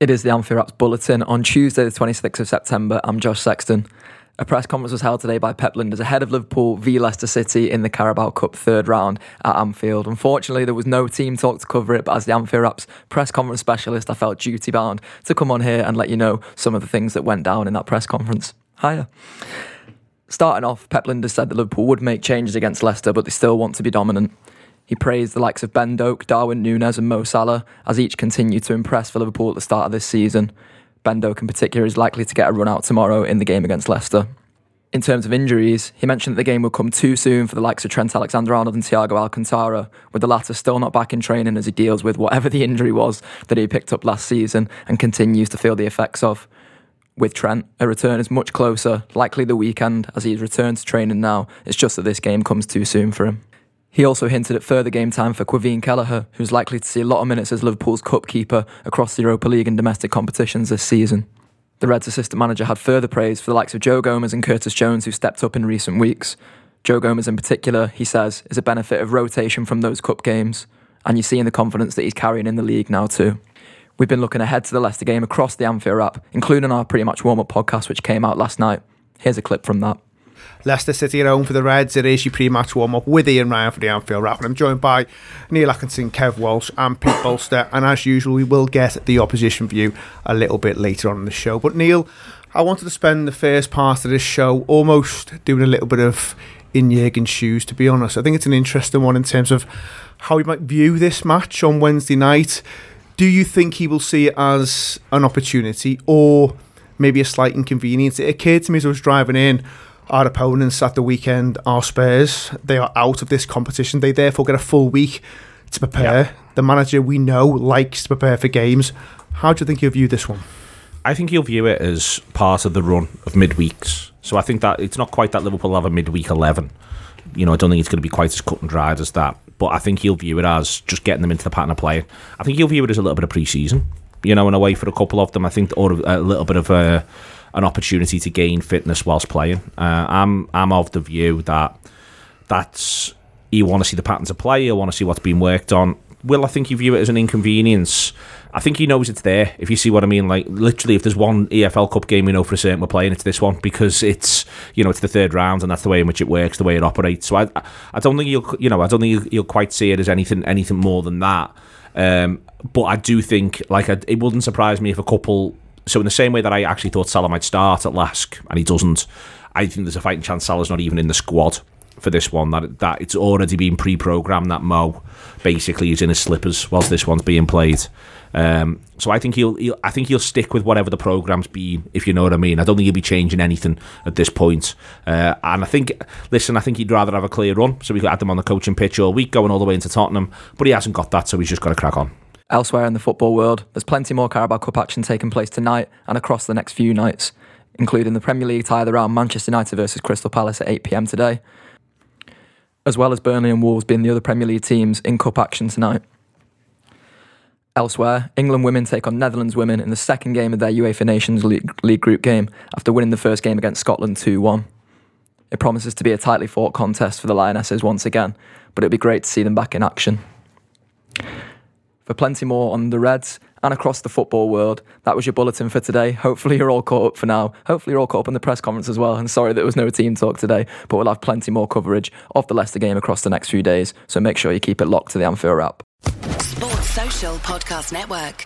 It is the Wraps Bulletin on Tuesday, the 26th of September. I'm Josh Sexton. A press conference was held today by Pep Lijnders ahead of Liverpool v Leicester City in the Carabao Cup third round at Anfield. Unfortunately, there was no team talk to cover it, but as the Anfield Wraps press conference specialist, I felt duty bound to come on here and let you know some of the things that went down in that press conference. Hiya. Starting off, Pep Lijnders said that Liverpool would make changes against Leicester, but they still want to be dominant. He praised the likes of Ben Doak, Darwin Núñez, and Mo Salah as each continue to impress for Liverpool at the start of this season. Ben Doak, in particular, is likely to get a run out tomorrow in the game against Leicester. In terms of injuries, he mentioned that the game would come too soon for the likes of Trent Alexander Arnold and Thiago Alcantara, with the latter still not back in training as he deals with whatever the injury was that he picked up last season and continues to feel the effects of. With Trent, a return is much closer, likely the weekend, as he's returned to training now. It's just that this game comes too soon for him. He also hinted at further game time for Caoimhín Kelleher, who's likely to see a lot of minutes as Liverpool's cup keeper across the Europa League and domestic competitions this season. The Reds assistant manager had further praise for the likes of Joe Gomez and Curtis Jones, who stepped up in recent weeks. Joe Gomez, in particular, he says, is a benefit of rotation from those cup games, and you see in the confidence that he's carrying in the league now, too. We've been looking ahead to the Leicester game across the Anfield Wrap, including our pretty much warm up podcast, which came out last night. Here's a clip from that. Leicester City at home for the Reds. It is your pre-match warm-up with Ian Ryan for the Anfield Wrap. And I'm joined by Neil Atkinson, Kev Walsh and Pete Bolster. And as usual, we will get the opposition view a little bit later on in the show. But Neil, I wanted to spend the first part of this show almost doing a little bit of in Jurgen's shoes, to be honest. I think it's an interesting one in terms of how we might view this match on Wednesday night. Do you think he will see it as an opportunity or maybe a slight inconvenience? It occurred to me as I was driving in our opponents at the weekend are Spurs. They are out of this competition. They therefore get a full week to prepare. Yeah. The manager we know likes to prepare for games. How do you think you'll view this one? I think you'll view it as part of the run of midweeks. So I think that it's not quite that Liverpool have a midweek 11. You know, I don't think it's going to be quite as cut and dried as that. But I think he'll view it as just getting them into the pattern of playing. I think he'll view it as a little bit of pre season, you know, in a way for a couple of them. I think, or a little bit of a an opportunity to gain fitness whilst playing. Uh, I'm I'm of the view that that's you want to see the patterns of play, you want to see what's being worked on. Will I think you view it as an inconvenience? I think he knows it's there. If you see what I mean, like literally, if there's one EFL Cup game we know for a certain we're playing, it's this one because it's you know it's the third round and that's the way in which it works, the way it operates. So I I don't think you'll you know I don't think you'll, you'll quite see it as anything anything more than that. Um, but I do think like it wouldn't surprise me if a couple so in the same way that I actually thought Salah might start at LASK and he doesn't, I think there's a fighting chance Salah's not even in the squad for this one. That that it's already been pre-programmed that Mo basically is in his slippers whilst this one's being played. Um, so I think he'll, he'll, I think he'll stick with whatever the program's been, if you know what I mean. I don't think he'll be changing anything at this point. Uh, and I think, listen, I think he'd rather have a clear run, so we could add them on the coaching pitch all week, going all the way into Tottenham. But he hasn't got that, so he's just got to crack on. Elsewhere in the football world, there's plenty more Carabao Cup action taking place tonight and across the next few nights, including the Premier League tie the round Manchester United versus Crystal Palace at 8pm today, as well as Burnley and Wolves being the other Premier League teams in Cup action tonight. Elsewhere, England women take on Netherlands women in the second game of their UEFA Nations League, League group game after winning the first game against Scotland 2 1. It promises to be a tightly fought contest for the Lionesses once again, but it'd be great to see them back in action for plenty more on the Reds and across the football world. That was your bulletin for today. Hopefully, you're all caught up for now. Hopefully, you're all caught up in the press conference as well. And sorry there was no team talk today, but we'll have plenty more coverage of the Leicester game across the next few days. So make sure you keep it locked to the Anfield Wrap. Sports Social Podcast Network.